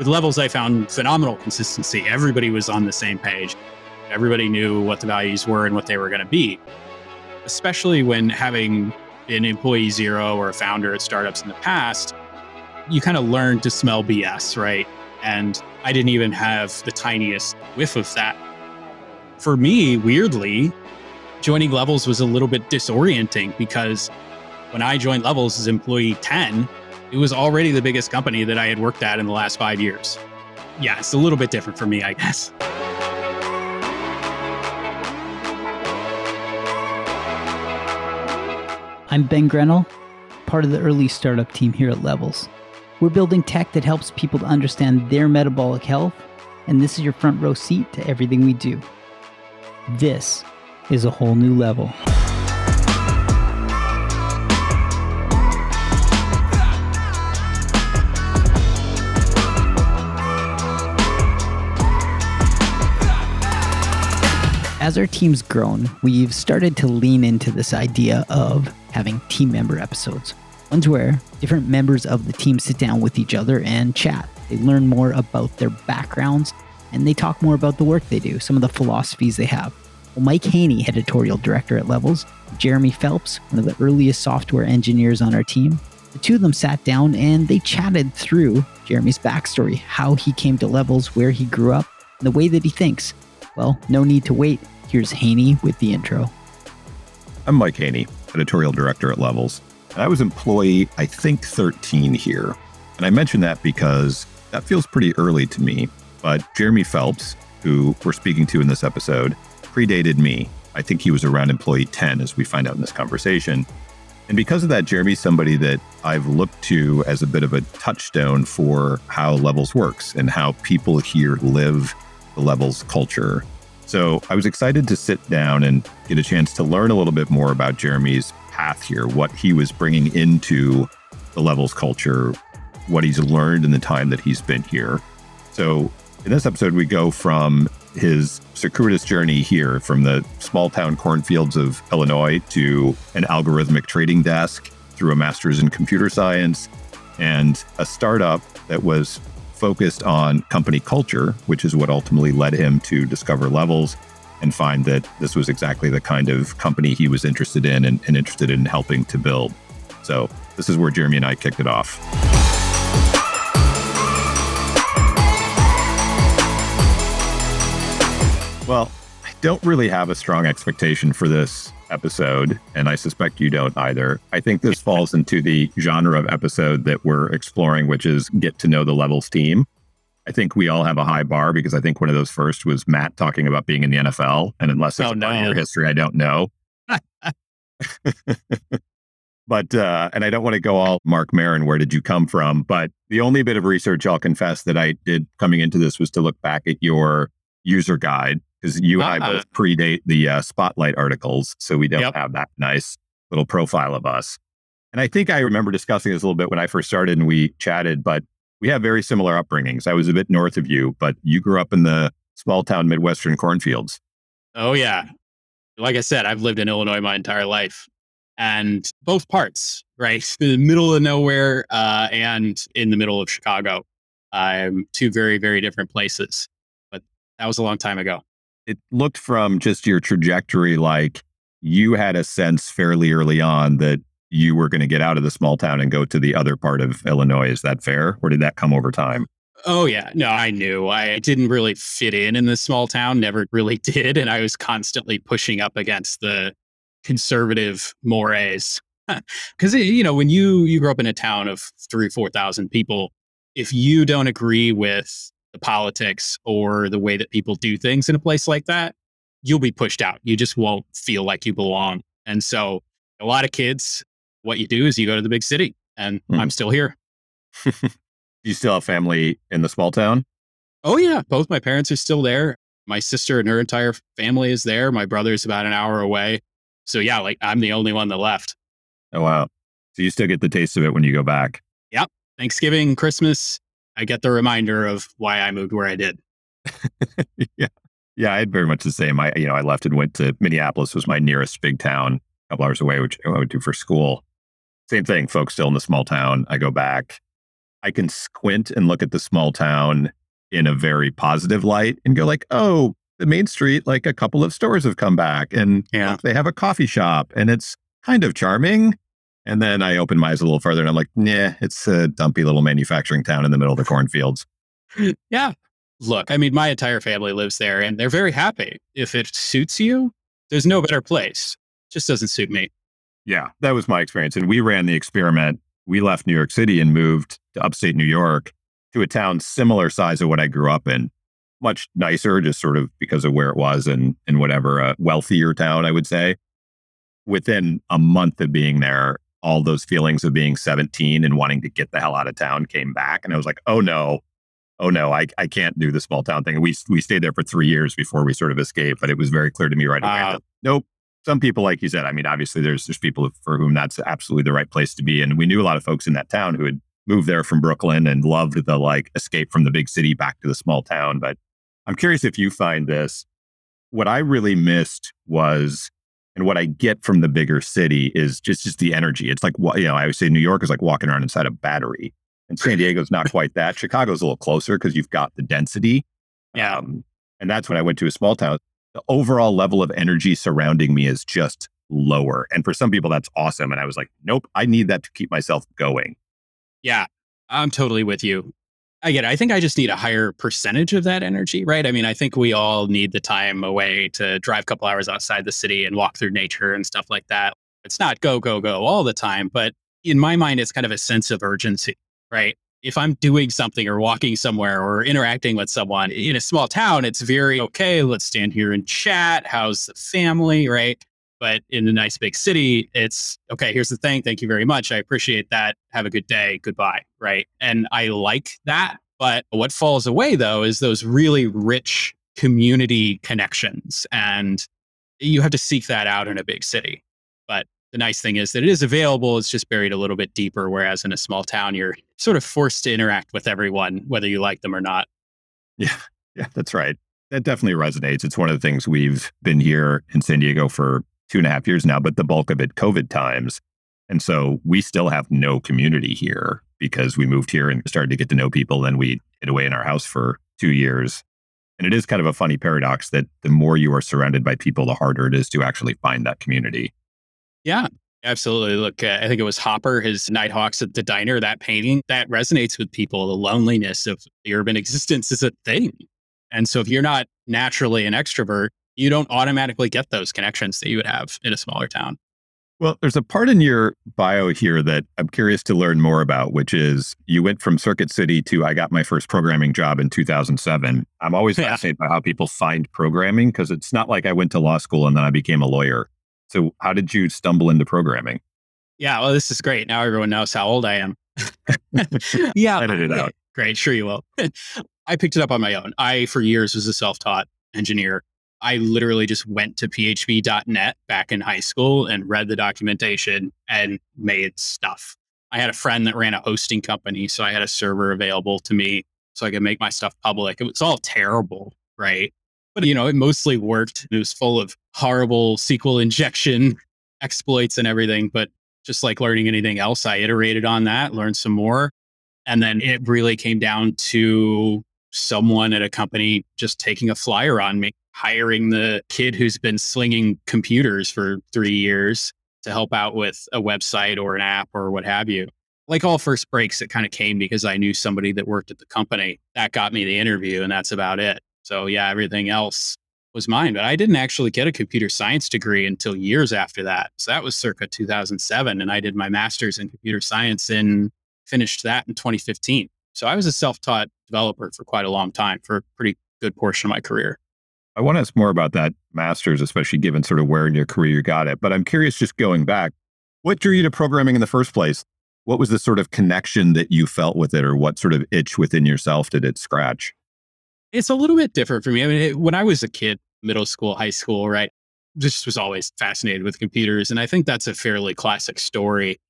With levels, I found phenomenal consistency. Everybody was on the same page. Everybody knew what the values were and what they were going to be. Especially when having been employee zero or a founder at startups in the past, you kind of learn to smell BS, right? And I didn't even have the tiniest whiff of that. For me, weirdly, joining Levels was a little bit disorienting because when I joined Levels as employee 10, it was already the biggest company that I had worked at in the last five years. Yeah, it's a little bit different for me, I guess. I'm Ben Grynol, part of the early startup team here at Levels. We're building tech that helps people to understand their metabolic health, and this is your front row seat to everything we do. This is a whole new level. As our team's grown, we've started to lean into this idea of having team member episodes. Ones where different members of the team sit down with each other and chat. They learn more about their backgrounds and they talk more about the work they do, some of the philosophies they have. Well, Mike Haney, editorial director at Levels, Jeremy Phelps, one of the earliest software engineers on our team, the two of them sat down and they chatted through Jeremy's backstory, how he came to Levels, where he grew up, and the way that he thinks. Well, no need to wait. Here's Haney with the intro. I'm Mike Haney, editorial director at Levels. And I was employee, I think, 13 here. And I mention that because that feels pretty early to me. But Jeremy Phelps, who we're speaking to in this episode, predated me. I think he was around employee 10, as we find out in this conversation. And because of that, Jeremy's somebody that I've looked to as a bit of a touchstone for how Levels works and how people here live the Levels culture so I was excited to sit down and get a chance to learn a little bit more about Jeremy's path here, what he was bringing into the levels culture, what he's learned in the time that he's been here. So in this episode, we go from his circuitous journey here from the small town cornfields of Illinois to an algorithmic trading desk through a master's in computer science and a startup that was focused on company culture, which is what ultimately led him to discover levels and find that this was exactly the kind of company he was interested in and, and interested in helping to build. So, this is where Jeremy and I kicked it off. Well, don't really have a strong expectation for this episode, and I suspect you don't either. I think this falls into the genre of episode that we're exploring, which is get to know the levels team. I think we all have a high bar because I think one of those first was Matt talking about being in the NFL. And unless it's oh, no. your history, I don't know. but uh, and I don't want to go all Marc Maron, where did you come from? But the only bit of research I'll confess that I did coming into this was to look back at your user guide because you and I uh-uh. both predate the uh, spotlight articles, so we don't yep. have that nice little profile of us. And I think I remember discussing this a little bit when I first started and we chatted, but we have very similar upbringings. I was a bit north of you, but you grew up in the small town Midwestern cornfields. Oh, yeah. Like I said, I've lived in Illinois my entire life and both parts, right? The middle of nowhere uh, and in the middle of Chicago. Um, two very, very different places. But that was a long time ago it looked from just your trajectory like you had a sense fairly early on that you were going to get out of the small town and go to the other part of Illinois. Is that fair? Or did that come over time? Oh, yeah. No, I knew. I didn't really fit in in the small town, never really did. And I was constantly pushing up against the conservative mores. Because, eh, you know, when you, you grow up in a town of three, 4,000 people, if you don't agree with politics or the way that people do things in a place like that, you'll be pushed out. You just won't feel like you belong. And so, a lot of kids, what you do is you go to the big city, and mm. I'm still here. you still have family in the small town? Oh, yeah. Both my parents are still there. My sister and her entire family is there. My brother's about an hour away. So, yeah, like I'm the only one that left. Oh, wow. So, you still get the taste of it when you go back? Yep. Thanksgiving, Christmas, I get the reminder of why I moved where I did. yeah. Yeah, I had very much the same. I, you know, I left and went to Minneapolis was my nearest big town, a couple hours away, which I went to for school. Same thing, folks still in the small town. I go back. I can squint and look at the small town in a very positive light and go like, oh, the main street, like a couple of stores have come back and Yeah. they have a coffee shop and it's kind of charming. And then I open my eyes a little further and I'm like, nah, it's a dumpy little manufacturing town in the middle of the cornfields. Yeah. Look, I mean, my entire family lives there and they're very happy. If it suits you, there's no better place. Just doesn't suit me. Yeah, that was my experience. And we ran the experiment. We left New York City and moved to upstate New York to a town similar size to what I grew up in. Much nicer, just sort of because of where it was and and whatever a wealthier town, I would say. Within a month of being there, all those feelings of being 17 and wanting to get the hell out of town came back. And I was like, oh no, oh no, I, I can't do the small town thing. And we we stayed there for three years before we sort of escaped. But it was very clear to me right away. Wow. that, nope, some people, like you said, I mean, obviously there's there's people for whom that's absolutely the right place to be. And we knew a lot of folks in that town who had moved there from Brooklyn and loved the like escape from the big city back to the small town. But I'm curious if you find this. What I really missed was, and what I get from the bigger city is just just the energy. It's like you know, I would say New York is like walking around inside a battery, and San Diego's not quite that. Chicago's a little closer because you've got the density. Yeah. Um, and that's when I went to a small town. The overall level of energy surrounding me is just lower. And for some people, that's awesome. And I was like, nope, I need that to keep myself going. Yeah, I'm totally with you. I get it. I think I just need a higher percentage of that energy, right? I mean, I think we all need the time away to drive a couple hours outside the city and walk through nature and stuff like that. It's not go, go, go all the time, but in my mind, it's kind of a sense of urgency, right? If I'm doing something or walking somewhere or interacting with someone in a small town, it's very okay. Let's stand here and chat. How's the family, right? But in a nice big city, it's okay, here's the thing. Thank you very much. I appreciate that. Have a good day. Goodbye. Right. And I like that. But what falls away though is those really rich community connections. And you have to seek that out in a big city. But the nice thing is that it is available. It's just buried a little bit deeper. Whereas in a small town, you're sort of forced to interact with everyone, whether you like them or not. Yeah, yeah, that's right. That definitely resonates. It's one of the things we've been here in San Diego for two and a half years now, but the bulk of it COVID times. And so we still have no community here because we moved here and started to get to know people. Then we hid away in our house for two years. And it is kind of a funny paradox that the more you are surrounded by people, the harder it is to actually find that community. Yeah, absolutely. Look, uh, I think it was Hopper, his Nighthawks at the diner, that painting that resonates with people. The loneliness of the urban existence is a thing. And so if you're not naturally an extrovert, you don't automatically get those connections that you would have in a smaller town. Well, there's a part in your bio here that I'm curious to learn more about, which is you went from Circuit City to I got my first programming job in 2007. I'm always Yeah. fascinated by how people find programming because it's not like I went to law school and then I became a lawyer. So, how did you stumble into programming? Yeah, well, this is great. Now everyone knows how old I am. yeah. Edit it out. Great. Sure you will. I picked it up on my own. I, for years, was a self taught engineer. I literally just went to php.net back in high school and read the documentation and made stuff. I had a friend that ran a hosting company, so I had a server available to me so I could make my stuff public. It was all terrible, right? But you know, it mostly worked. It was full of horrible SQL injection exploits and everything, but just like learning anything else, I iterated on that, learned some more. And then it really came down to someone at a company just taking a flyer on me, hiring the kid who's been slinging computers for three years to help out with a website or an app or what have you. Like all first breaks, it kind of came because I knew somebody that worked at the company. That got me the interview, and that's about it. So, yeah, everything else was mine. But I didn't actually get a computer science degree until years after that. So, that was circa 2007. And I did my master's in computer science and finished that in 2015. So, I was a self taught developer for quite a long time, for a pretty good portion of my career. I want to ask more about that master's, especially given sort of where in your career you got it. But I'm curious, just going back, what drew you to programming in the first place? What was the sort of connection that you felt with it, or what sort of itch within yourself did it scratch? It's a little bit different for me. I mean, it, when I was a kid, middle school, high school, right, just was always fascinated with computers. And I think that's a fairly classic story.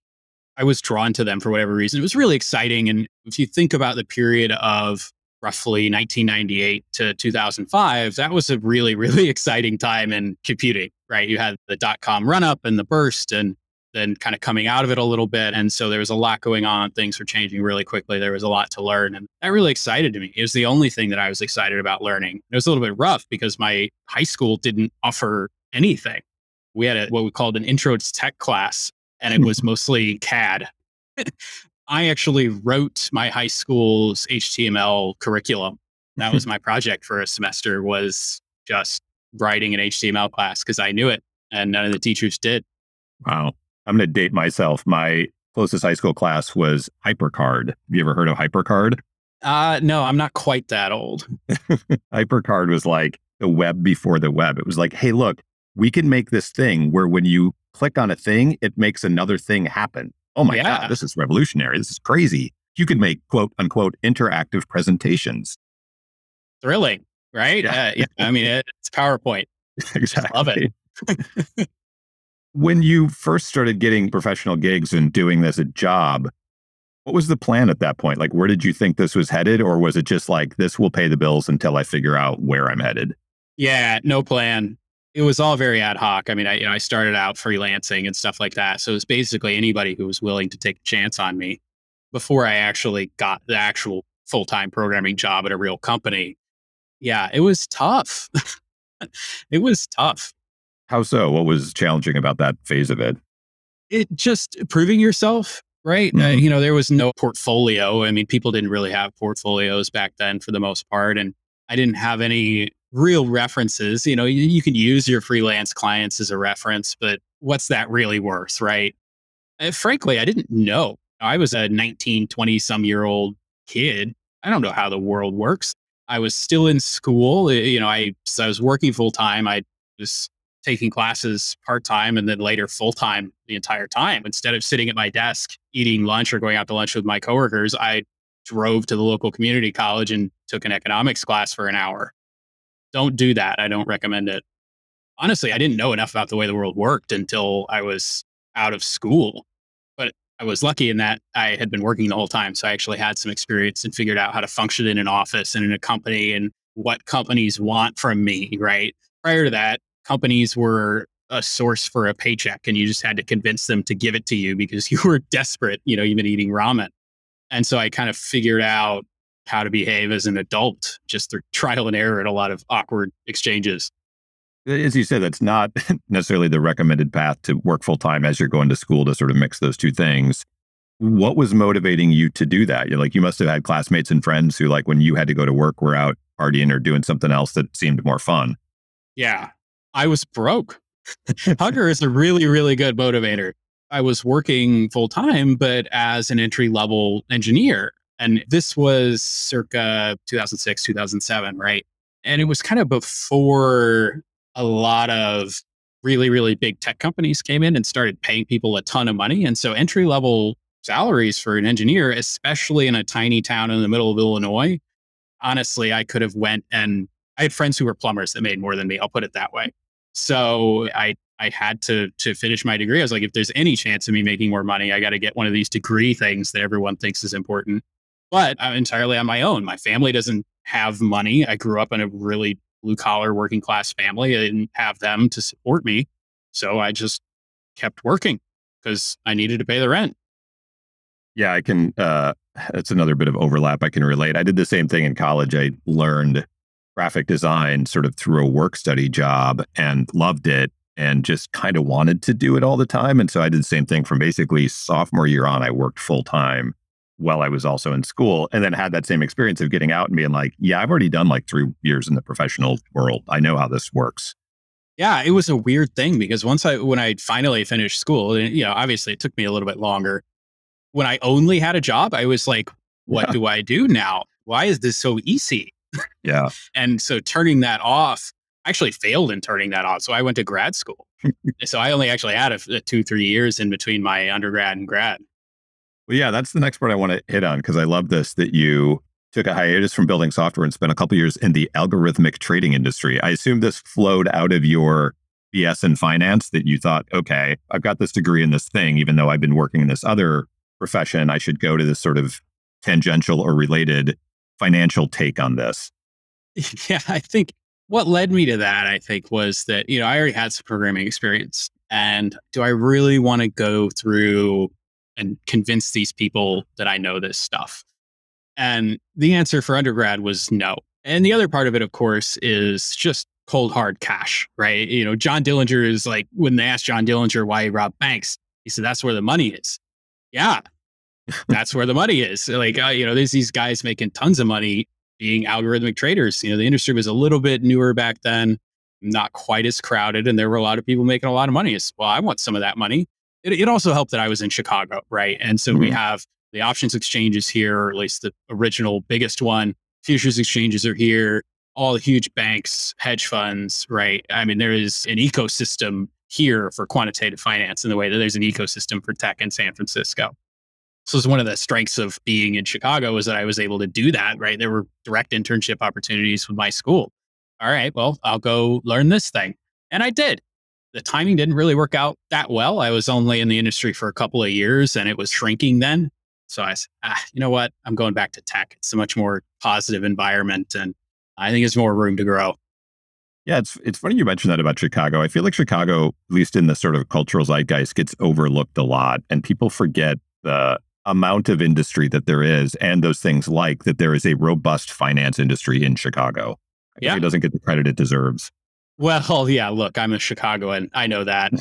I was drawn to them for whatever reason. It was really exciting. And if you think about the period of roughly 1998 to 2005, that was a really, really exciting time in computing, right? You had the dot com run up and the burst, and then kind of coming out of it a little bit. And so there was a lot going on. Things were changing really quickly. There was a lot to learn. And that really excited me. It was the only thing that I was excited about learning. It was a little bit rough because my high school didn't offer anything. We had a, what we called an intro to tech class, and it was mostly CAD. I actually wrote my high school's HTML curriculum. That was my project for a semester was just writing an HTML class because I knew it and none of the teachers did. Wow. I'm going to date myself. My closest high school class was HyperCard. Have you ever heard of HyperCard? Uh, no, I'm not quite that old. HyperCard was like the web before the web. It was like, hey, look, we can make this thing where when you click on a thing, it makes another thing happen. Oh my Yeah. God, this is revolutionary. This is crazy. You can make quote unquote interactive presentations. Thrilling, right? Yeah. Uh, yeah. I mean, it, it's PowerPoint. exactly. Love it. when you first started getting professional gigs and doing this a job, what was the plan at that point? Like, where did you think this was headed? Or was it just like, this will pay the bills until I figure out where I'm headed? Yeah, no plan. It was all very ad hoc. I mean, I, you know, I started out freelancing and stuff like that. So it was basically anybody who was willing to take a chance on me before I actually got the actual full time programming job at a real company. Yeah, it was tough. it was tough. How so? What was challenging about that phase of it? it just proving yourself right uh, Mhm. you know there was no portfolio i mean people didn't really have portfolios back then for the most part and i didn't have any real references you know you, you can use your freelance clients as a reference but what's that really worth right? Uh, frankly i didn't know. I was a 19 20 some year old kid. I don't know how the world works. I was still in school Uh, you know i i was working full time i was taking classes part time and then later full time the entire time. Instead of sitting at my desk eating lunch or going out to lunch with my coworkers, I drove to the local community college and took an economics class for an hour. Don't do that. I don't recommend it. Honestly, I didn't know enough about the way the world worked until I was out of school. But I was lucky in that I had been working the whole time. So I actually had some experience and figured out how to function in an office and in a company and what companies want from me, right? Prior to that, companies were a source for a paycheck and you just had to convince them to give it to you because you were desperate. You know, you've been eating ramen. And so I kind of figured out how to behave as an adult just through trial and error and a lot of awkward exchanges. As you said, that's not necessarily the recommended path to work full time as you're going to school to sort of mix those two things. What was motivating you to do that? You're like, you must have had classmates and friends who, like, when you had to go to work, were out partying or doing something else that seemed more fun. Yeah, I was broke. Hunger is a really, really good motivator. I was working full time, but as an entry level engineer. And this was circa 2006, 2007, right? And it was kind of before a lot of really, really big tech companies came in and started paying people a ton of money. And so entry level salaries for an engineer, especially in a tiny town in the middle of Illinois, honestly, I could have went and I had friends who were plumbers that made more than me. I'll put it that way. So I I had to to finish my degree. I was like, if there's any chance of me making more money, I got to get one of these degree things that everyone thinks is important. But I'm entirely on my own. My family doesn't have money. I grew up in a really blue collar working class family. I didn't have them to support me. So I just kept working because I needed to pay the rent. Yeah, I can. Uh, it's another bit of overlap. I can relate. I did the same thing in college. I learned graphic design sort of through a work study job and loved it and just kind of wanted to do it all the time. And so I did the same thing from basically sophomore year on. I worked full time while I was also in school and then had that same experience of getting out and being like, yeah, I've already done like three years in the professional world. I know how this works. Yeah, it was a weird thing because once I when I finally finished school, and you know, obviously it took me a little bit longer. When I only had a job, I was like, what Yeah. do I do now? Why is this so easy? Yeah. And so turning that off, I actually failed in turning that off. So I went to grad school. so I only actually had a, a two, three years in between my undergrad and grad. Well, yeah, that's the next part I want to hit on because I love this that you took a hiatus from building software and spent a couple years in the algorithmic trading industry. I assume this flowed out of your BS in finance that you thought, okay, I've got this degree in this thing, even though I've been working in this other profession, I should go to this sort of tangential or related financial take on this. yeah, I think what led me to that, I think, was that, you know, I already had some programming experience And do I really want to go through and convince these people that I know this stuff? And the answer for undergrad was no. And the other part of it, of course, is just cold hard cash, right? You know, John Dillinger is like, when they asked John Dillinger why he robbed banks, he said, that's where the money is. Yeah, that's where the money is. Like, uh, you know, there's these guys making tons of money being algorithmic traders. You know, the industry was a little bit newer back then, not quite as crowded, and there were a lot of people making a lot of money. As well, I want some of that money. It, it also helped that I was in Chicago, right? And so mm-hmm. we have the options exchanges here, or at least the original biggest one. Futures exchanges are here. All the huge banks, hedge funds, right? I mean, there is an ecosystem here for quantitative finance in the way that there's an ecosystem for tech in San Francisco. So it's one of the strengths of being in Chicago is that I was able to do that, right? There were direct internship opportunities with my school. All right, well, I'll go learn this thing. And I did. The timing didn't really work out that well. I was only in the industry for a couple of years and it was shrinking then. So I said, ah, you know what? I'm going back to tech. It's a much more positive environment and I think there's more room to grow. Yeah, it's it's funny you mentioned that about Chicago. I feel like Chicago, at least in the sort of cultural zeitgeist, gets overlooked a lot, and people forget the amount of industry that there is, and those things like that there is a robust finance industry in Chicago. yeah, it doesn't get the credit it deserves. Well, yeah, look, I'm a Chicagoan. I know that.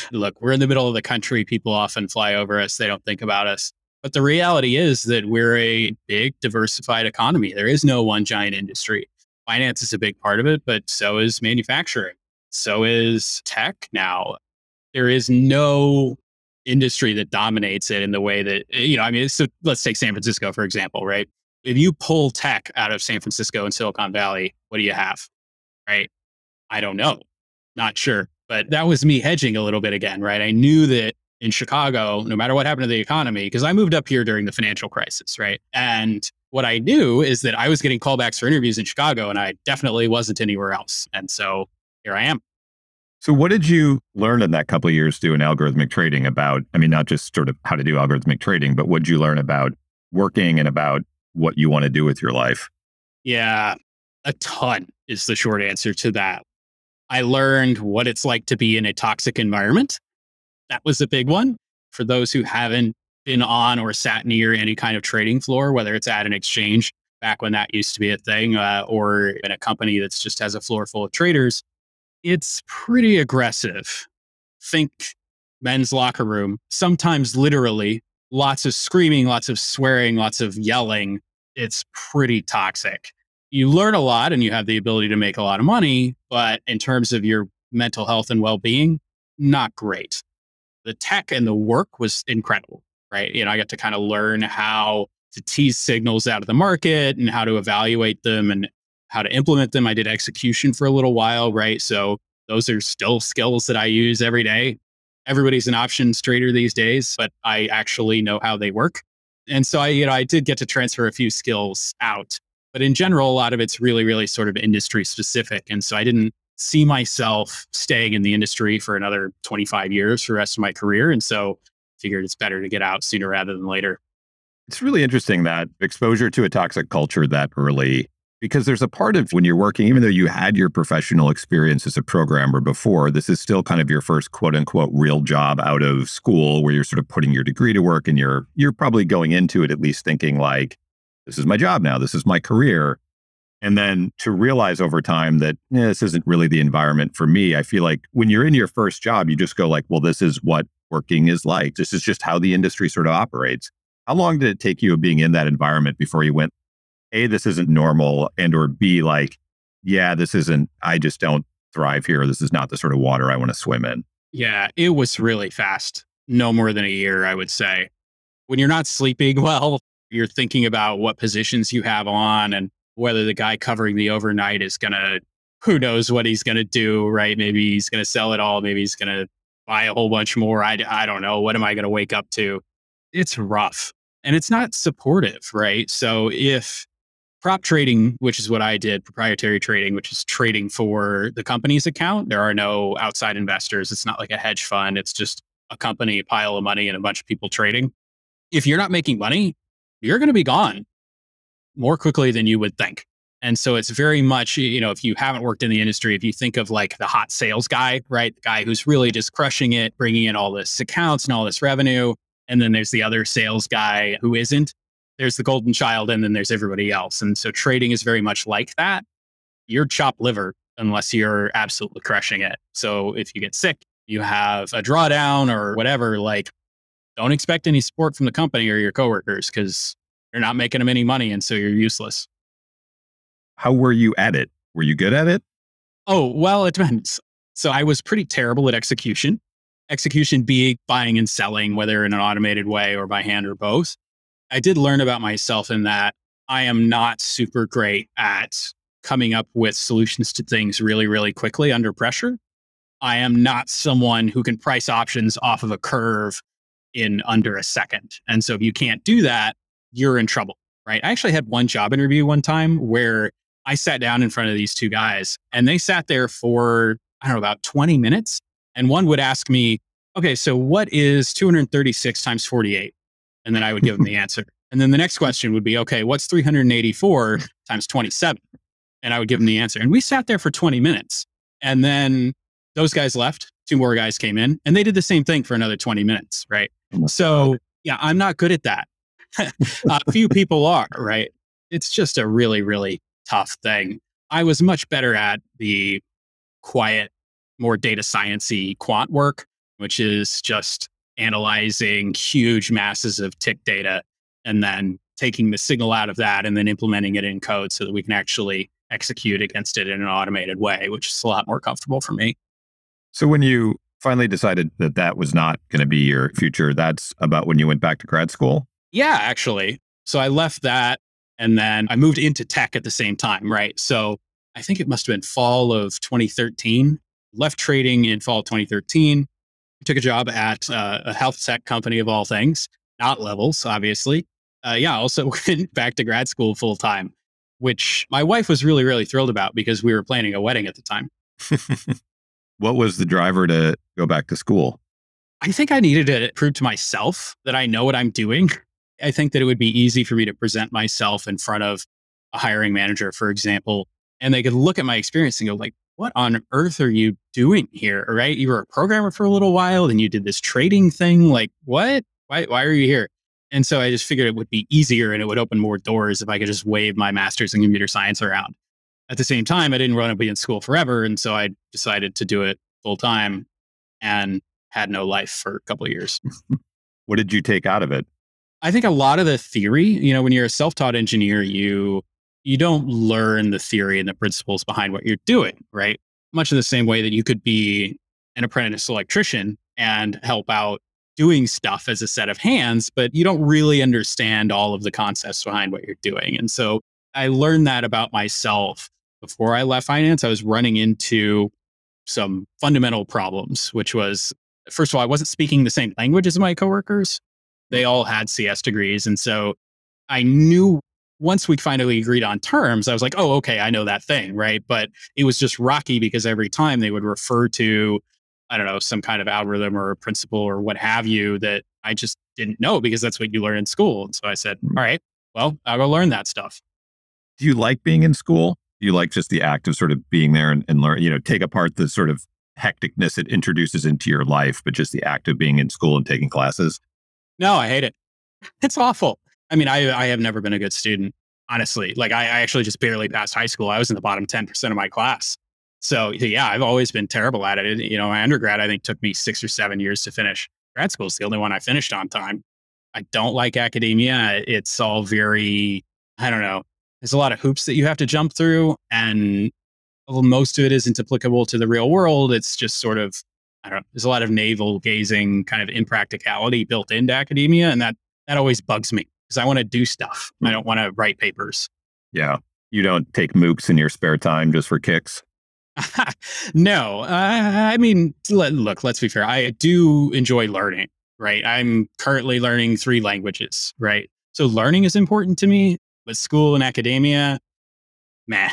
look, we're in the middle of the country. People often fly over us, they don't think about us. But the reality is that we're a big, diversified economy. There is no one giant industry. Finance is a big part of it, but so is manufacturing. So is tech now. There is no industry that dominates it in the way that, eh, you know, I mean, so let's take San Francisco, for example, right? If you pull tech out of San Francisco and Silicon Valley, what do you have? Right? I don't know. Not sure. But that was me hedging a little bit again, right? I knew that in Chicago, no matter what happened to the economy, because I moved up here during the financial crisis, right? And what I knew is that I was getting callbacks for interviews in Chicago and I definitely wasn't anywhere else. And so here I am. So, what did you learn in that couple of years doing algorithmic trading about? I mean, not just sort of how to do algorithmic trading, but what did you learn about working and about what you want to do with your life? Yeah, a ton is the short answer to that. I learned what it's like to be in a toxic environment. That was a big one. For those who haven't been on or sat near any kind of trading floor, whether it's at an exchange back when that used to be a thing, uh, or in a company that's just has a floor full of traders, it's pretty aggressive. Think men's locker room, sometimes literally, lots of screaming, lots of swearing, lots of yelling. It's pretty toxic. You learn a lot and you have the ability to make a lot of money, but in terms of your mental health and well being, not great. The tech and the work was incredible, right? You know, I got to kind of learn how to tease signals out of the market and how to evaluate them and how to implement them. I did execution for a little while, right? So those are still skills that I use every day. Everybody's an options trader these days, but I actually know how they work. And so I, you know, I did get to transfer a few skills out. But in general, a lot of it's really, really sort of industry specific. And so I didn't see myself staying in the industry for another 25 years for the rest of my career. And so figured it's better to get out sooner rather than later. It's really interesting that exposure to a toxic culture that early because there's a part of when you're working, even though you had your professional experience as a programmer before, this is still kind of your first quote unquote real job out of school where you're sort of putting your degree to work and you're you're probably going into it at least thinking like, this is my job now, this is my career. And then to realize over time that eh, this isn't really the environment for me. I feel like when you're in your first job, you just go like, well, this is what working is like. This is just how the industry sort of operates. How long did it take you of being in that environment before you went, a this isn't normal and or b like yeah this isn't i just don't thrive here this is not the sort of water i want to swim in yeah it was really fast no more than a year i would say when you're not sleeping well you're thinking about what positions you have on and whether the guy covering the overnight is going to who knows what he's going to do right maybe he's going to sell it all maybe he's going to buy a whole bunch more I, I don't know what am i going to wake up to it's rough and it's not supportive right so if prop trading, which is what I did, proprietary trading, which is trading for the company's account. There are no outside investors. It's not like a hedge fund. It's just a company, a pile of money, and a bunch of people trading. If you're not making money, you're going to be gone more quickly than you would think. And so it's very much, you know, if you haven't worked in the industry, if you think of like the hot sales guy, right? The guy who's really just crushing it, bringing in all this accounts and all this revenue. And then there's the other sales guy who isn't. There's the golden child, and then there's everybody else. And so trading is very much like that. You're chopped liver unless you're absolutely crushing it. So if you get sick, you have a drawdown or whatever, like don't expect any support from the company or your coworkers because you're not making them any money. And so you're useless. How were you at it? Were you good at it? Oh, well, it depends. So I was pretty terrible at execution. Execution being buying and selling, whether in an automated way or by hand or both. I did learn about myself in that I am not super great at coming up with solutions to things really, really quickly under pressure. I am not someone who can price options off of a curve in under a second. And so if you can't do that, you're in trouble, right? I actually had one job interview one time where I sat down in front of these two guys and they sat there for, I don't know, about 20 minutes. And one would ask me, okay, so what is 236 times 48? And then I would give them the answer. And then the next question would be, okay, what's 384 times 27? And I would give them the answer. And we sat there for 20 minutes. And then those guys left. Two more guys came in and they did the same thing for another 20 minutes. Right. Oh so, yeah, I'm not good at that. a few people are, right? It's just a really, really tough thing. I was much better at the quiet, more data sciencey quant work, which is just analyzing huge masses of tick data and then taking the signal out of that and then implementing it in code so that we can actually execute against it in an automated way, which is a lot more comfortable for me. So when you finally decided that that was not going to be your future, that's about when you went back to grad school? Yeah, actually. So I left that and then I moved into tech at the same time, right? So I think it must have been fall of 2013. Left trading in fall of 2013. Took a job at uh, a health tech company of all things, not levels, obviously. Uh, yeah, also went back to grad school full time, which my wife was really, really thrilled about because we were planning a wedding at the time. what was the driver to go back to school? I think I needed to prove to myself that I know what I'm doing. I think that it would be easy for me to present myself in front of a hiring manager, for example, and they could look at my experience and go like, what on earth are you doing here? Right? You were a programmer for a little while, then you did this trading thing. Like, what? Why, why are you here? And so I just figured it would be easier and it would open more doors if I could just wave my master's in computer science around. At the same time, I didn't want to be in school forever. And so I decided to do it full time and had no life for a couple of years. what did you take out of it? I think a lot of the theory, you know, when you're a self-taught engineer, you you don't learn the theory and the principles behind what you're doing, right? Much in the same way that you could be an apprentice electrician and help out doing stuff as a set of hands, but you don't really understand all of the concepts behind what you're doing. And so I learned that about myself before I left finance. I was running into some fundamental problems, which was first of all, I wasn't speaking the same language as my coworkers they all had CS degrees. And so I knew once we finally agreed on terms, I was like, oh, okay, I know that thing. Right. But it was just rocky because every time they would refer to, I don't know, some kind of algorithm or a principle or what have you that I just didn't know because that's what you learn in school. And so I said, mm. all right, well, I'll go learn that stuff. Do you like being in school? You like just the act of sort of being there and, and learn, you know, take apart the sort of hecticness it introduces into your life, but just the act of being in school and taking classes? No, I hate it. It's awful. I mean, I I have never been a good student, honestly. Like I, I actually just barely passed high school. I was in the bottom 10% of my class. So yeah, I've always been terrible at it. You know, my undergrad, I think took me six or seven years to finish. Grad school is the only one I finished on time. I don't like academia. It's all very, I don't know. There's a lot of hoops that you have to jump through. And most of it isn't applicable to the real world. It's just sort of I don't know, there's a lot of navel gazing kind of impracticality built into academia. And that, that always bugs me because I want to do stuff. I don't want to write papers. Yeah. You don't take MOOCs in your spare time just for kicks? no. Uh, I mean, look, let's be fair. I do enjoy learning, right? I'm currently learning three languages, right? So learning is important to me, but school and academia, meh.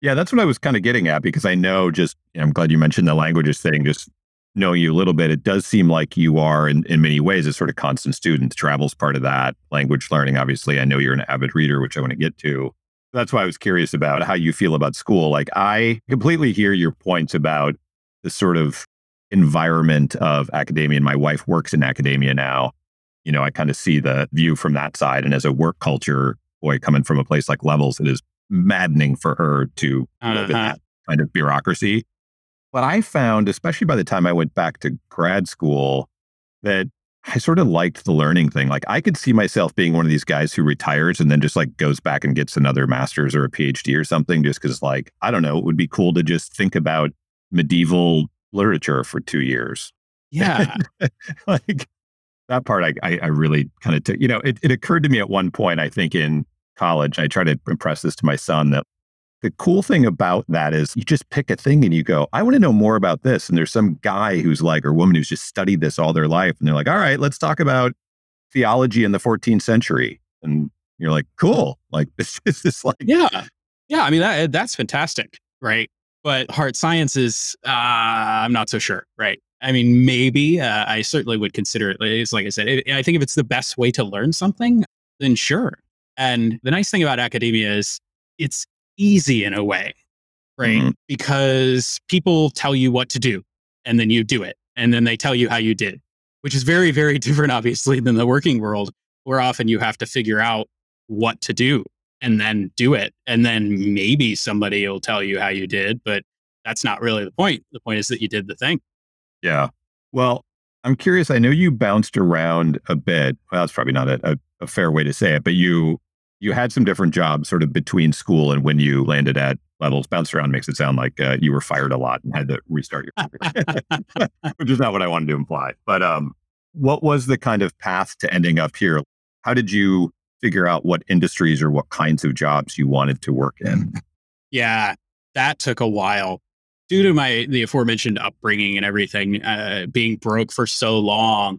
Yeah, that's what I was kind of getting at because I know just, I'm glad you mentioned the languages thing, just knowing you a little bit, it does seem like you are in, in many ways a sort of constant student. Travel's part of that. Language learning, obviously, I know you're an avid reader, which I want to get to. That's why I was curious about how you feel about school. Like, I completely hear your points about the sort of environment of academia. And my wife works in academia now. You know, I kind of see the view from that side. And as a work culture boy coming from a place like Levels, it is maddening for her to live in Uh-huh. that kind of bureaucracy. But I found, especially by the time I went back to grad school, that I sort of liked the learning thing. Like I could see myself being one of these guys who retires and then just like goes back and gets another master's or a PhD or something, just because like, I don't know, it would be cool to just think about medieval literature for two years. Yeah. like that part I, I, I really kind of took, you know, it, it occurred to me at one point, I think in college, I try to impress this to my son that the cool thing about that is you just pick a thing and you go, I want to know more about this. And there's some guy who's like, or woman who's just studied this all their life. And they're like, all right, let's talk about theology in the 14th century. And you're like, cool. Like this is like, yeah. Yeah. I mean, that, that's fantastic. Right. But hard sciences, uh, I'm not so sure. Right. I mean, maybe uh, I certainly would consider it. It's like I said, it, I think if it's the best way to learn something, then sure. And the nice thing about academia is it's easy in a way, right? Mhm. Because people tell you what to do and then you do it. And then they tell you how you did, which is very, very different, obviously, than the working world, where often you have to figure out what to do and then do it. And then maybe somebody will tell you how you did, but that's not really the point. The point is that you did the thing. Yeah. Well, I'm curious. I know you bounced around a bit. Well, that's probably not a, a, a fair way to say it, but you you had some different jobs sort of between school and when you landed at levels. Bounced around makes it sound like uh, you were fired a lot and had to restart your career, which is not what I wanted to imply. But um, what was the kind of path to ending up here? How did you figure out what industries or what kinds of jobs you wanted to work in? Yeah, that took a while. Due to my the aforementioned upbringing and everything, uh, being broke for so long,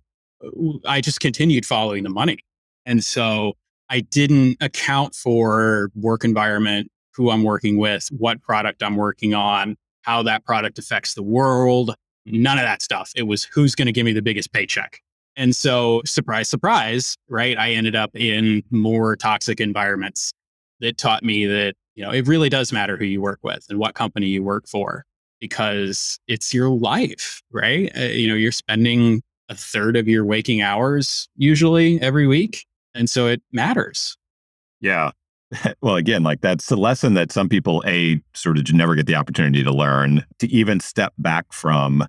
I just continued following the money, and so I didn't account for work environment, who I'm working with, what product I'm working on, how that product affects the world. None of that stuff. It was who's going to give me the biggest paycheck. And so, surprise, surprise, right? I ended up in more toxic environments that taught me that you know it really does matter who you work with and what company you work for because it's your life right uh, you know you're spending a third of your waking hours usually every week and so it matters Yeah. well, again, like that's the lesson that some people a sort of never get the opportunity to learn to even step back from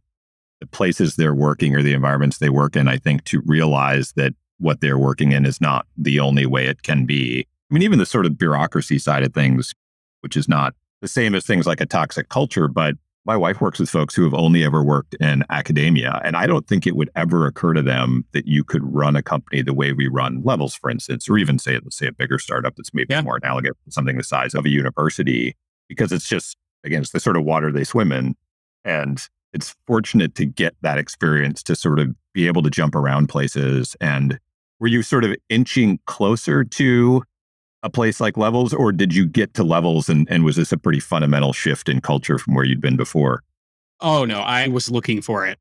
the places they're working or the environments they work in. I think to realize that what they're working in is not the only way it can be. I mean, even the sort of bureaucracy side of things, which is not the same as things like a toxic culture, but my wife works with folks who have only ever worked in academia. And I don't think it would ever occur to them that you could run a company the way we run levels, for instance, or even say, let's say a bigger startup that's maybe Yeah. more analogous to something the size of a university, because it's just, again, it's the sort of water they swim in. And it's fortunate to get that experience to sort of be able to jump around places. And were you sort of inching closer to a place like levels or did you get to levels and, and was this a pretty fundamental shift in culture from where you'd been before? Oh no i was looking for it.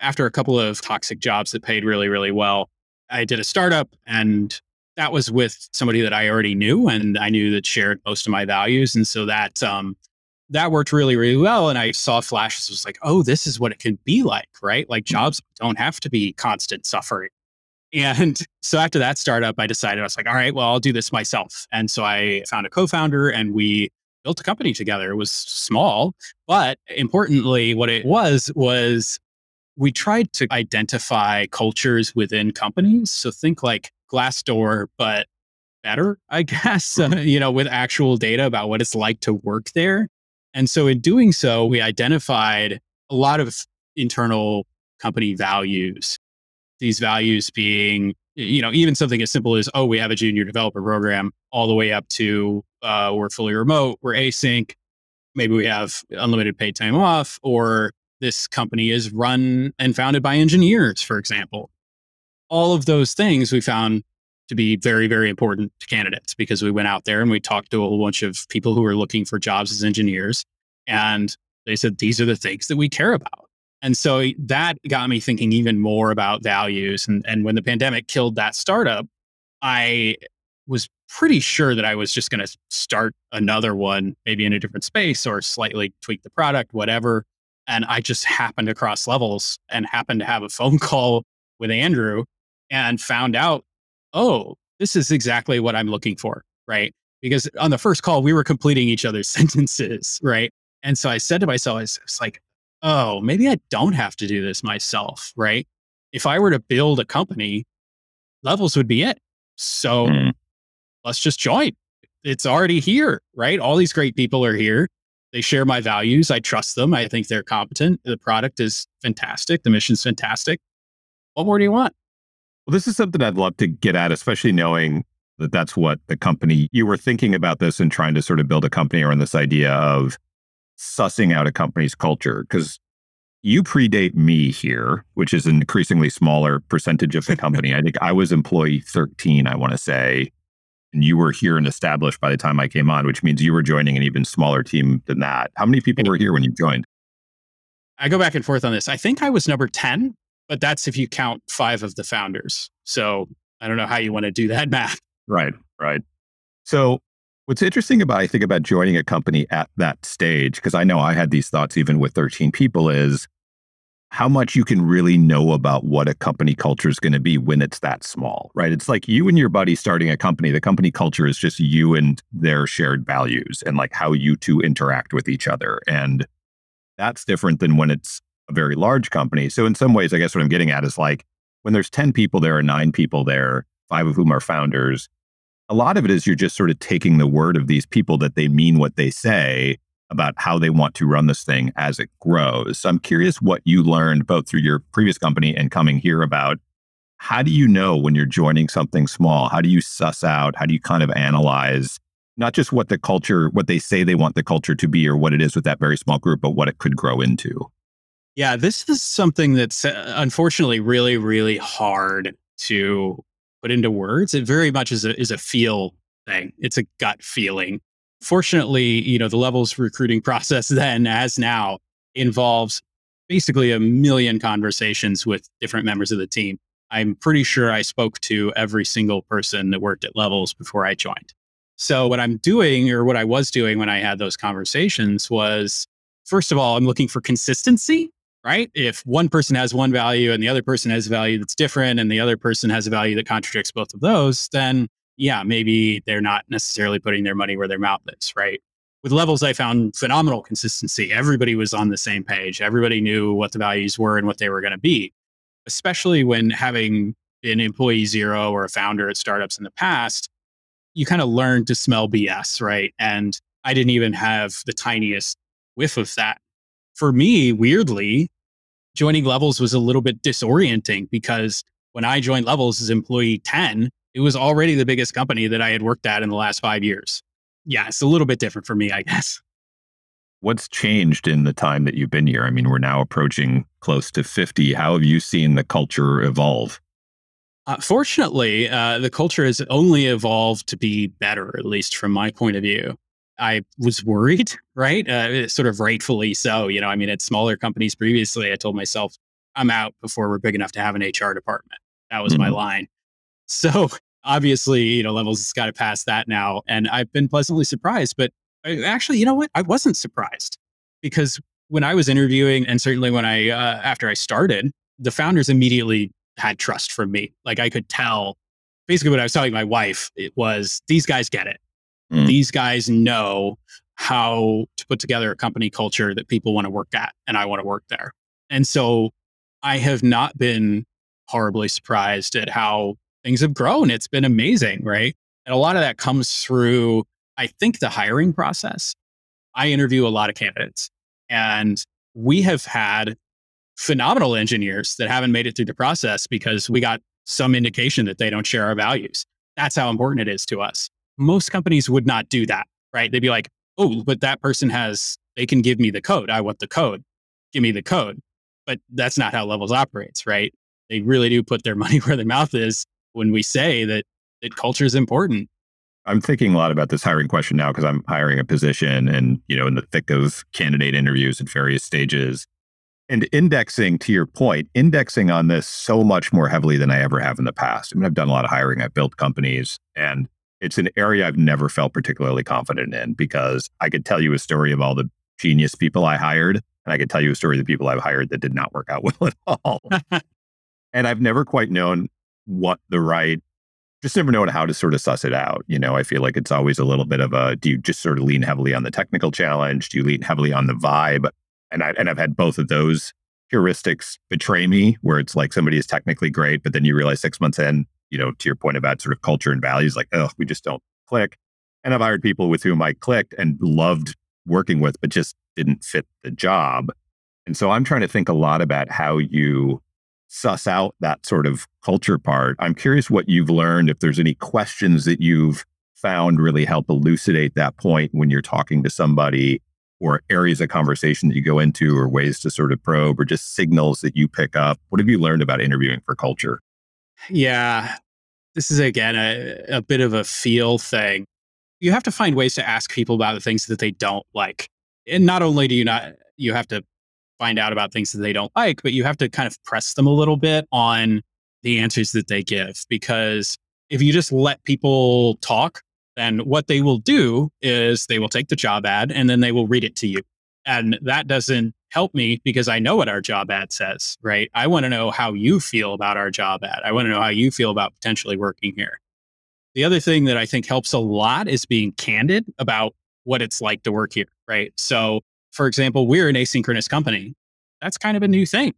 After a couple of toxic jobs that paid really really well i did a startup and that was with somebody that i already knew and i knew that shared most of my values and so that um that worked really really well and i saw flashes was like oh this is what it can be like right? Like jobs don't have to be constant suffering and so after that startup i decided i was like all right well i'll do this myself. And so i found a co-founder and we built a company together. It was small but importantly what it was was we tried to identify cultures within companies. So think like glassdoor but better i guess uh, you know with actual data about what it's like to work there. And so in doing so we identified a lot of internal company values these values being you know even something as simple as oh we have a junior developer program all the way up to uh, we're fully remote we're async maybe we have unlimited paid time off or this company is run and founded by engineers for example. All of those things we found to be very very important to candidates because we went out there and we talked to a whole bunch of people who were looking for jobs as engineers and they said these are the things that we care about and so that got me thinking even more about values. And, and when the pandemic killed that startup, I was pretty sure that I was just going to start another one, maybe in a different space or slightly tweak the product, whatever. And I just happened to cross levels and happened to have a phone call with Andrew and found out, oh, this is exactly what I'm looking for. Right. Because on the first call, we were completing each other's sentences. Right. And so I said to myself, it's, it's like, oh, maybe I don't have to do this myself. Right. If I were to build a company, levels would be it. So mm. let's just join. It's already here. Right. All these great people are here. They share my values. I trust them. I think they're competent. The product is fantastic. The mission's fantastic. What more do you want? Well, this is something I'd love to get at, especially knowing that that's what the company you were thinking about this and trying to sort of build a company around this idea of sussing out a company's culture. Because you predate me here, which is an increasingly smaller percentage of the company. I think I was employee 13, I want to say. And you were here and established by the time I came on, which means you were joining an even smaller team than that. How many people were here when you joined? I go back and forth on this. I think I was number 10 but that's if you count five of the founders. So I don't know how you want to do that math. Right, right. So what's interesting about I think about joining a company at that stage, because I know I had these thoughts even with 13 people, is how much you can really know about what a company culture is going to be when it's that small, right? It's like you and your buddy starting a company. The company culture is just you and their shared values and like how you two interact with each other. And that's different than when it's a very large company. So in some ways, I guess what I'm getting at is like when there's 10 people there are nine people there, five of whom are founders, a lot of it is you're just sort of taking the word of these people that they mean what they say about how they want to run this thing as it grows. So I'm curious what you learned both through your previous company and coming here about how do you know when you're joining something small? How do you suss out? How do you kind of analyze not just what the culture, what they say they want the culture to be or what it is with that very small group, but what it could grow into? Yeah, this is something that's uh, unfortunately really, really hard to put into words. It very much is a, is a feel thing. Mm-hmm. It's a gut feeling. Fortunately, you know, the levels recruiting process then as now involves basically a million conversations with different members of the team. I'm pretty sure I spoke to every single person that worked at levels before I joined. So what I'm doing or what I was doing when I had those conversations was first of all, I'm looking for consistency right? If one person has one value and the other person has a value that's different and the other person has a value that contradicts both of those, then yeah, maybe they're not necessarily putting their money where their mouth is, right? With levels, I found phenomenal consistency. Everybody was on the same page. Everybody knew what the values were and what they were going to be, especially when having been employee zero or a founder at startups in the past, you kind of learn to smell BS, right? And I didn't even have the tiniest whiff of that for me, weirdly, joining Levels was a little bit disorienting because when I joined Levels as employee 10, it was already the biggest company that I had worked at in the last five years. Yeah, it's a little bit different for me, I guess. What's changed in the time that you've been here? I mean, we're now approaching close to 50. How have you seen the culture evolve? Uh, fortunately, uh, the culture has only evolved to be better, at least from my point of view. I was worried, right? Uh, sort of rightfully so. You know, I mean, at smaller companies previously, I told myself, I'm out before we're big enough to have an HR department. That was mm-hmm. my line. So obviously, you know, levels has got to pass that now. And I've been pleasantly surprised. But I, actually, you know what? I wasn't surprised because when I was interviewing, and certainly when I, uh, after I started, the founders immediately had trust from me. Like I could tell basically what I was telling my wife, it was these guys get it. Mm. These guys know how to put together a company culture that people want to work at, and I want to work there. And so I have not been horribly surprised at how things have grown. It's been amazing, right? And a lot of that comes through, I think, the hiring process. I interview a lot of candidates, and we have had phenomenal engineers that haven't made it through the process because we got some indication that they don't share our values. That's how important it is to us most companies would not do that, right? They'd be like, oh, but that person has, they can give me the code. I want the code. Give me the code. But that's not how Levels operates, right? They really do put their money where their mouth is when we say that, that culture is important. I'm thinking a lot about this hiring question now because I'm hiring a position and, you know, in the thick of candidate interviews at various stages. And indexing, to your point, indexing on this so much more heavily than I ever have in the past. I mean, I've done a lot of hiring, I've built companies, and it's an area I've never felt particularly confident in because I could tell you a story of all the genius people I hired, and I could tell you a story of the people I've hired that did not work out well at all. and I've never quite known what the right, just never known how to sort of suss it out. You know, I feel like it's always a little bit of a do you just sort of lean heavily on the technical challenge? Do you lean heavily on the vibe? And I and I've had both of those heuristics betray me, where it's like somebody is technically great, but then you realize six months in, you know, to your point about sort of culture and values, like, oh, we just don't click. And I've hired people with whom I clicked and loved working with, but just didn't fit the job. And so I'm trying to think a lot about how you suss out that sort of culture part. I'm curious what you've learned, if there's any questions that you've found really help elucidate that point when you're talking to somebody or areas of conversation that you go into or ways to sort of probe or just signals that you pick up? What have you learned about interviewing for culture? Yeah, this is again a, a bit of a feel thing. You have to find ways to ask people about the things that they don't like. And not only do you not, you have to find out about things that they don't like, but you have to kind of press them a little bit on the answers that they give. Because if you just let people talk, then what they will do is they will take the job ad and then they will read it to you. And that doesn't help me because I know what our job ad says, right? I want to know how you feel about our job ad. I want to know how you feel about potentially working here. The other thing that I think helps a lot is being candid about what it's like to work here, right? So, for example, we're an asynchronous company. That's kind of a new thing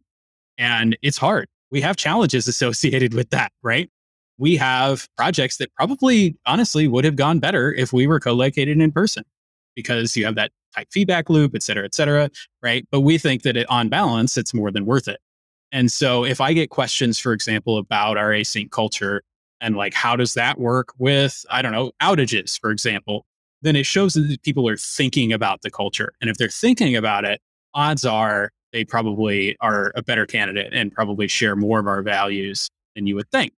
and it's hard. We have challenges associated with that, right? we have projects that probably honestly would have gone better if we were co-located in person because you have that type feedback loop, et cetera, et cetera, right? But we think that it, on balance, it's more than worth it. And so if I get questions, for example, about our async culture and like how does that work with, I don't know, outages, for example, then it shows that people are thinking about the culture. And if they're thinking about it, odds are they probably are a better candidate and probably share more of our values than you would think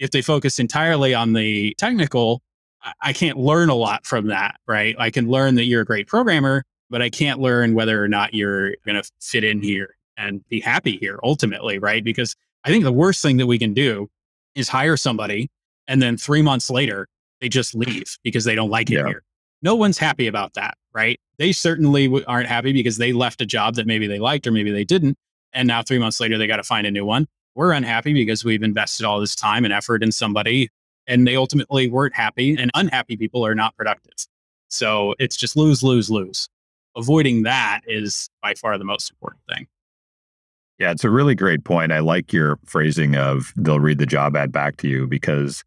if they focus entirely on the technical, I can't learn a lot from that, right? I can learn that you're a great programmer, but I can't learn whether or not you're going to fit in here and be happy here ultimately, right? Because I think the worst thing that we can do is hire somebody and then three months later, they just leave because they don't like it yeah. here. No one's happy about that, right? They certainly aren't happy because they left a job that maybe they liked or maybe they didn't. And now three months later, they got to find a new one we're unhappy because we've invested all this time and effort in somebody and they ultimately weren't happy and unhappy people are not productive. So it's just lose, lose, lose. Avoiding that is by far the most important thing. Yeah, it's a really great point. I like your phrasing of they'll read the job ad back to you because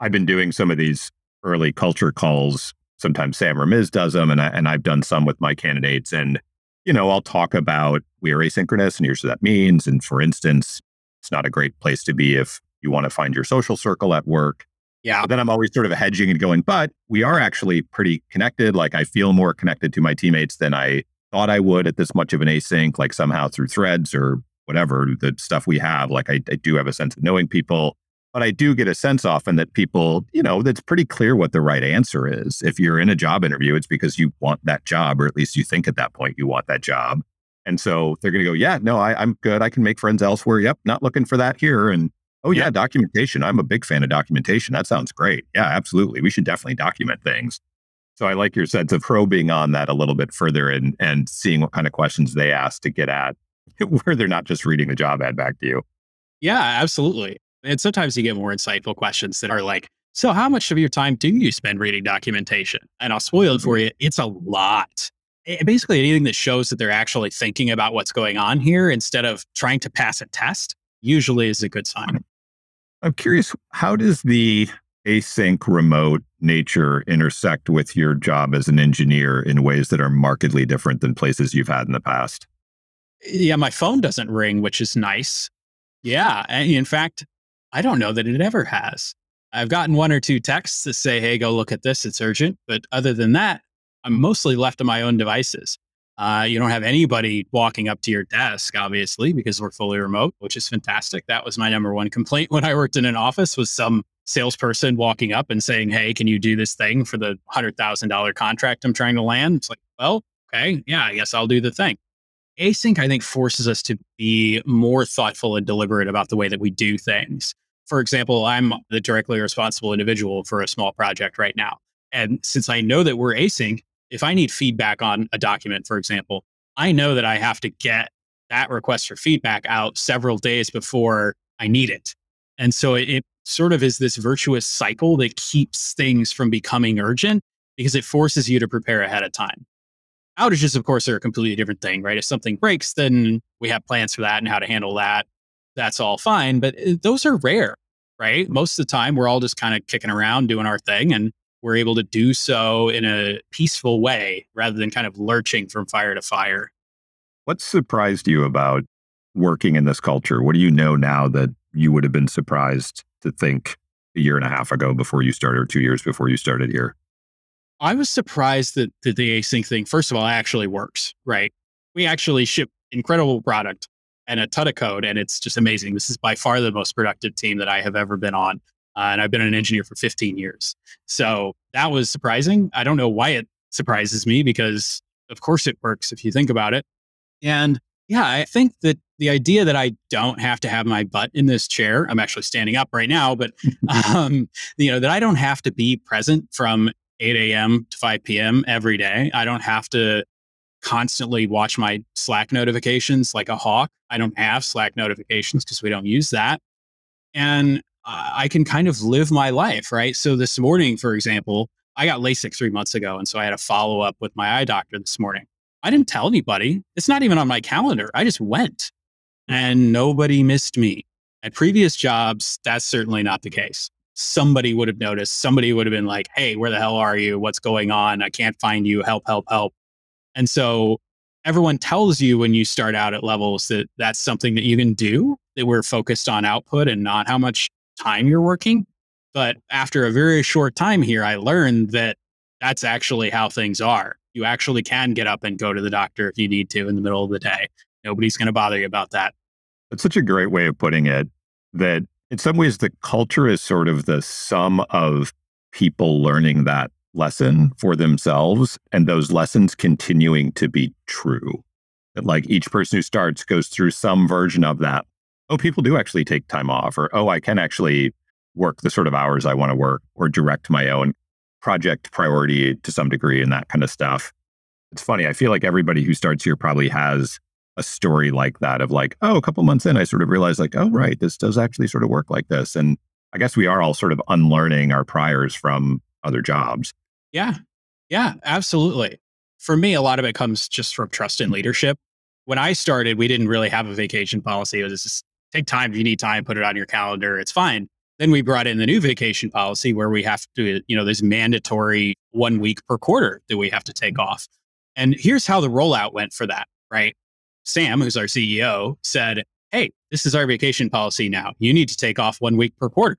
I've been doing some of these early culture calls. Sometimes Sam or Miz does them, and, I, and I've done some with my candidates. And, you know, I'll talk about we are asynchronous and here's what that means. And for instance, it's not a great place to be if you want to find your social circle at work. Yeah. But then I'm always sort of hedging and going, but we are actually pretty connected. Like I feel more connected to my teammates than I thought I would at this much of an async, like somehow through threads or whatever the stuff we have. Like I, I do have a sense of knowing people, but I do get a sense often that people, you know, that's pretty clear what the right answer is. If you're in a job interview, it's because you want that job, or at least you think at that point you want that job. And so they're going to go, yeah, no, I, I'm good. I can make friends elsewhere. Yep, not looking for that here. And oh, yeah, documentation. I'm a big fan of documentation. That sounds great. Yeah, absolutely. We should definitely document things. So I like your sense of probing on that a little bit further and and seeing what kind of questions they ask to get at where they're not just reading the job ad back to you. Yeah, absolutely. And sometimes you get more insightful questions that are like, so how much of your time do you spend reading documentation? And I'll spoil it for mm-hmm. you. It's a lot. Eh, basically anything that shows that they're actually thinking about what's going on here instead of trying to pass a test usually is a good sign. I'm curious, how does the async remote nature intersect with your job as an engineer in ways that are markedly different than places you've had in the past? Yeah, my phone doesn't ring, which is nice. Yeah. In fact, I don't know that it ever has. I've gotten one or two texts that say, hey, go look at this, it's urgent. But other than that, I'm mostly left to my own devices. Uh, you don't have anybody walking up to your desk, obviously, because we're fully remote, which is fantastic. That was my number one complaint when I worked in an office was some salesperson walking up and saying, "Hey, can you do this thing for the hundred thousand dollar contract I'm trying to land?" It's like, well, okay, yeah, I guess I'll do the thing. Async, I think, forces us to be more thoughtful and deliberate about the way that we do things. for example, I'm the directly responsible individual for a small project right now. And since I know that we're async, if I need feedback on a document, for example, I know that I have to get that request for feedback out several days before I need it. And so it, it sort of is this virtuous cycle that keeps things from becoming urgent because it forces you to prepare ahead of time. Outages, of course, are a completely different thing, right? If something breaks, then we have plans for that and how to handle that. That's all fine. But uh, those are rare, right? Most of the time, we're all just kind of kicking around doing our thing and we're able to do so in a peaceful way rather than kind of lurching from fire to fire. What surprised you about working in this culture? What do you know now that you would have been surprised to think a year and a half ago before you started, or two years before you started here? I was surprised that, that the async thing, first of all, actually works, right? We actually ship incredible product and a ton of code, and it's just amazing. This is by far the most productive team that I have ever been on. Uh, and I've been an engineer for 15 years. So that was surprising. I don't know why it surprises me because, of course, it works if you think about it. And yeah, I think that the idea that I don't have to have my butt in this chair, I'm actually standing up right now, but, um, you know, that I don't have to be present from 8 a.m. to 5 p.m. every day. I don't have to constantly watch my Slack notifications like a hawk. I don't have Slack notifications because we don't use that. And I can kind of live my life, right? So this morning, for example, I got LASIK three months ago. And so I had a follow up with my eye doctor this morning. I didn't tell anybody. It's not even on my calendar. I just went and nobody missed me. At previous jobs, that's certainly not the case. Somebody would have noticed. Somebody would have been like, hey, where the hell are you? What's going on? I can't find you. Help, help, help. And so everyone tells you when you start out at levels that that's something that you can do, that we're focused on output and not how much time you're working. But after a very short time here, I learned that that's actually how things are. You actually can get up and go to the doctor if you need to in the middle of the day. Nobody's going to bother you about that. That's such a great way of putting it that in some ways the culture is sort of the sum of people learning that lesson for themselves and those lessons continuing to be true. That like each person who starts goes through some version of that oh, people do actually take time off, or oh, I can actually work the sort of hours I want to work, or direct my own project priority to some degree and that kind of stuff. It's funny. I feel like everybody who starts here probably has a story like that of like, oh, a couple months in, I sort of realized like, oh, right, this does actually sort of work like this. And I guess we are all sort of unlearning our priors from other jobs. Yeah. Yeah, absolutely. For me, a lot of it comes just from trust in mm-hmm. leadership. When I started, we didn't really have a vacation policy. It was just take time if you need time, put it on your calendar. It's fine. Then we brought in the new vacation policy where we have to, you know, there's mandatory one week per quarter that we have to take mm-hmm. off. And here's how the rollout went for that, right? Sam, who's our CEO, said, Hey, this is our vacation policy now. You need to take off one week per quarter.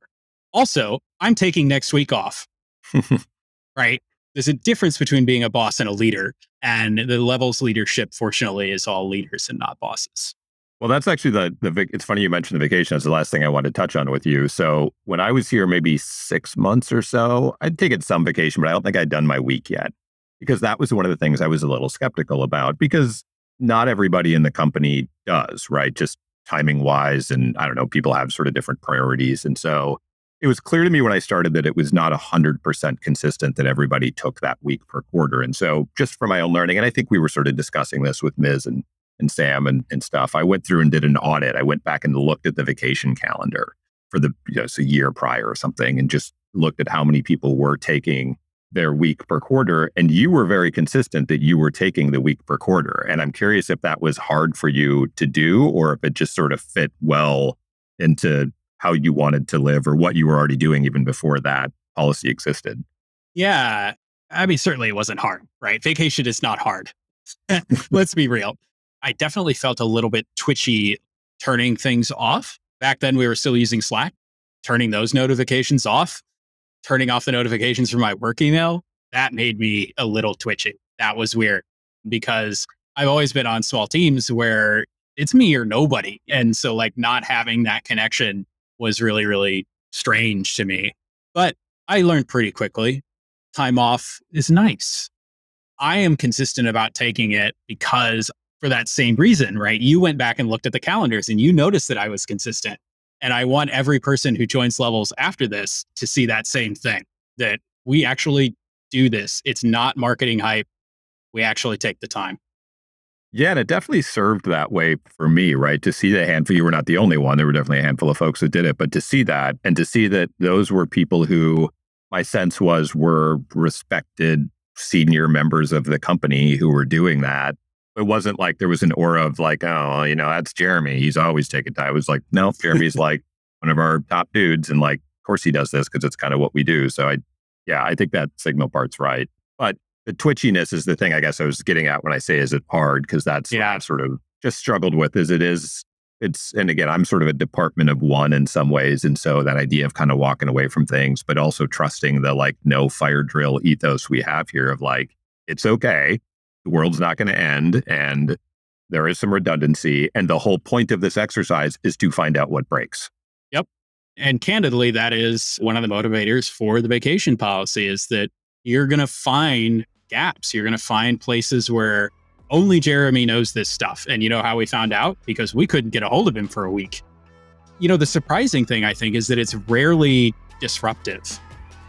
Also, I'm taking next week off, right? There's a difference between being a boss and a leader. And the levels leadership, fortunately, is all leaders and not bosses. Well, that's actually the the. It's funny you mentioned the vacation. That's the last thing I wanted to touch on with you. So when I was here, maybe six months or so, I'd taken some vacation, but I don't think I'd done my week yet because that was one of the things I was a little skeptical about because not everybody in the company does, right? Just timing wise, and I don't know, people have sort of different priorities, and so it was clear to me when I started that it was not 100% consistent that everybody took that week per quarter. And so, just for my own learning, and I think we were sort of discussing this with Miz and and Sam and, and stuff, I went through and did an audit. I went back and looked at the vacation calendar for the you know, a year prior or something and just looked at how many people were taking their week per quarter. And you were very consistent that you were taking the week per quarter. And I'm curious if that was hard for you to do or if it just sort of fit well into how you wanted to live or what you were already doing even before that policy existed. Yeah. I mean, certainly it wasn't hard, right? Vacation is not hard. Let's be real. I definitely felt a little bit twitchy turning things off. Back then, we were still using Slack, turning those notifications off, turning off the notifications from my work email. That made me a little twitchy. That was weird because I've always been on small teams where it's me or nobody. And so, like, not having that connection was really, really strange to me. But I learned pretty quickly time off is nice. I am consistent about taking it because for that same reason, right? You went back and looked at the calendars and you noticed that I was consistent. And I want every person who joins levels after this to see that same thing that we actually do this. It's not marketing hype. We actually take the time. Yeah, and it definitely served that way for me, right? To see the handful, you were not the only one. There were definitely a handful of folks that did it, but to see that and to see that those were people who my sense was were respected senior members of the company who were doing that. It wasn't like there was an aura of like, oh, you know, that's Jeremy. He's always taking time. It was like, no, Jeremy's like one of our top dudes. And like, of course he does this because it's kind of what we do. So I, yeah, I think that signal part's right. But the twitchiness is the thing I guess I was getting at when I say is it hard because that's yeah. I've sort of just struggled with is it is it's and again I'm sort of a department of one in some ways and so that idea of kind of walking away from things but also trusting the like no fire drill ethos we have here of like it's okay the world's not going to end and there is some redundancy and the whole point of this exercise is to find out what breaks yep and candidly that is one of the motivators for the vacation policy is that you're going to find gaps. You're going to find places where only Jeremy knows this stuff. And you know how we found out? Because we couldn't get a hold of him for a week. You know, the surprising thing, I think, is that it's rarely disruptive.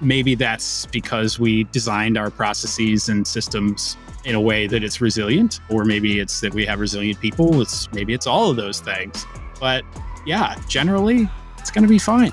Maybe that's because we designed our processes and systems in a way that it's resilient, or maybe it's that we have resilient people. It's maybe it's all of those things. But yeah, generally, it's going to be fine.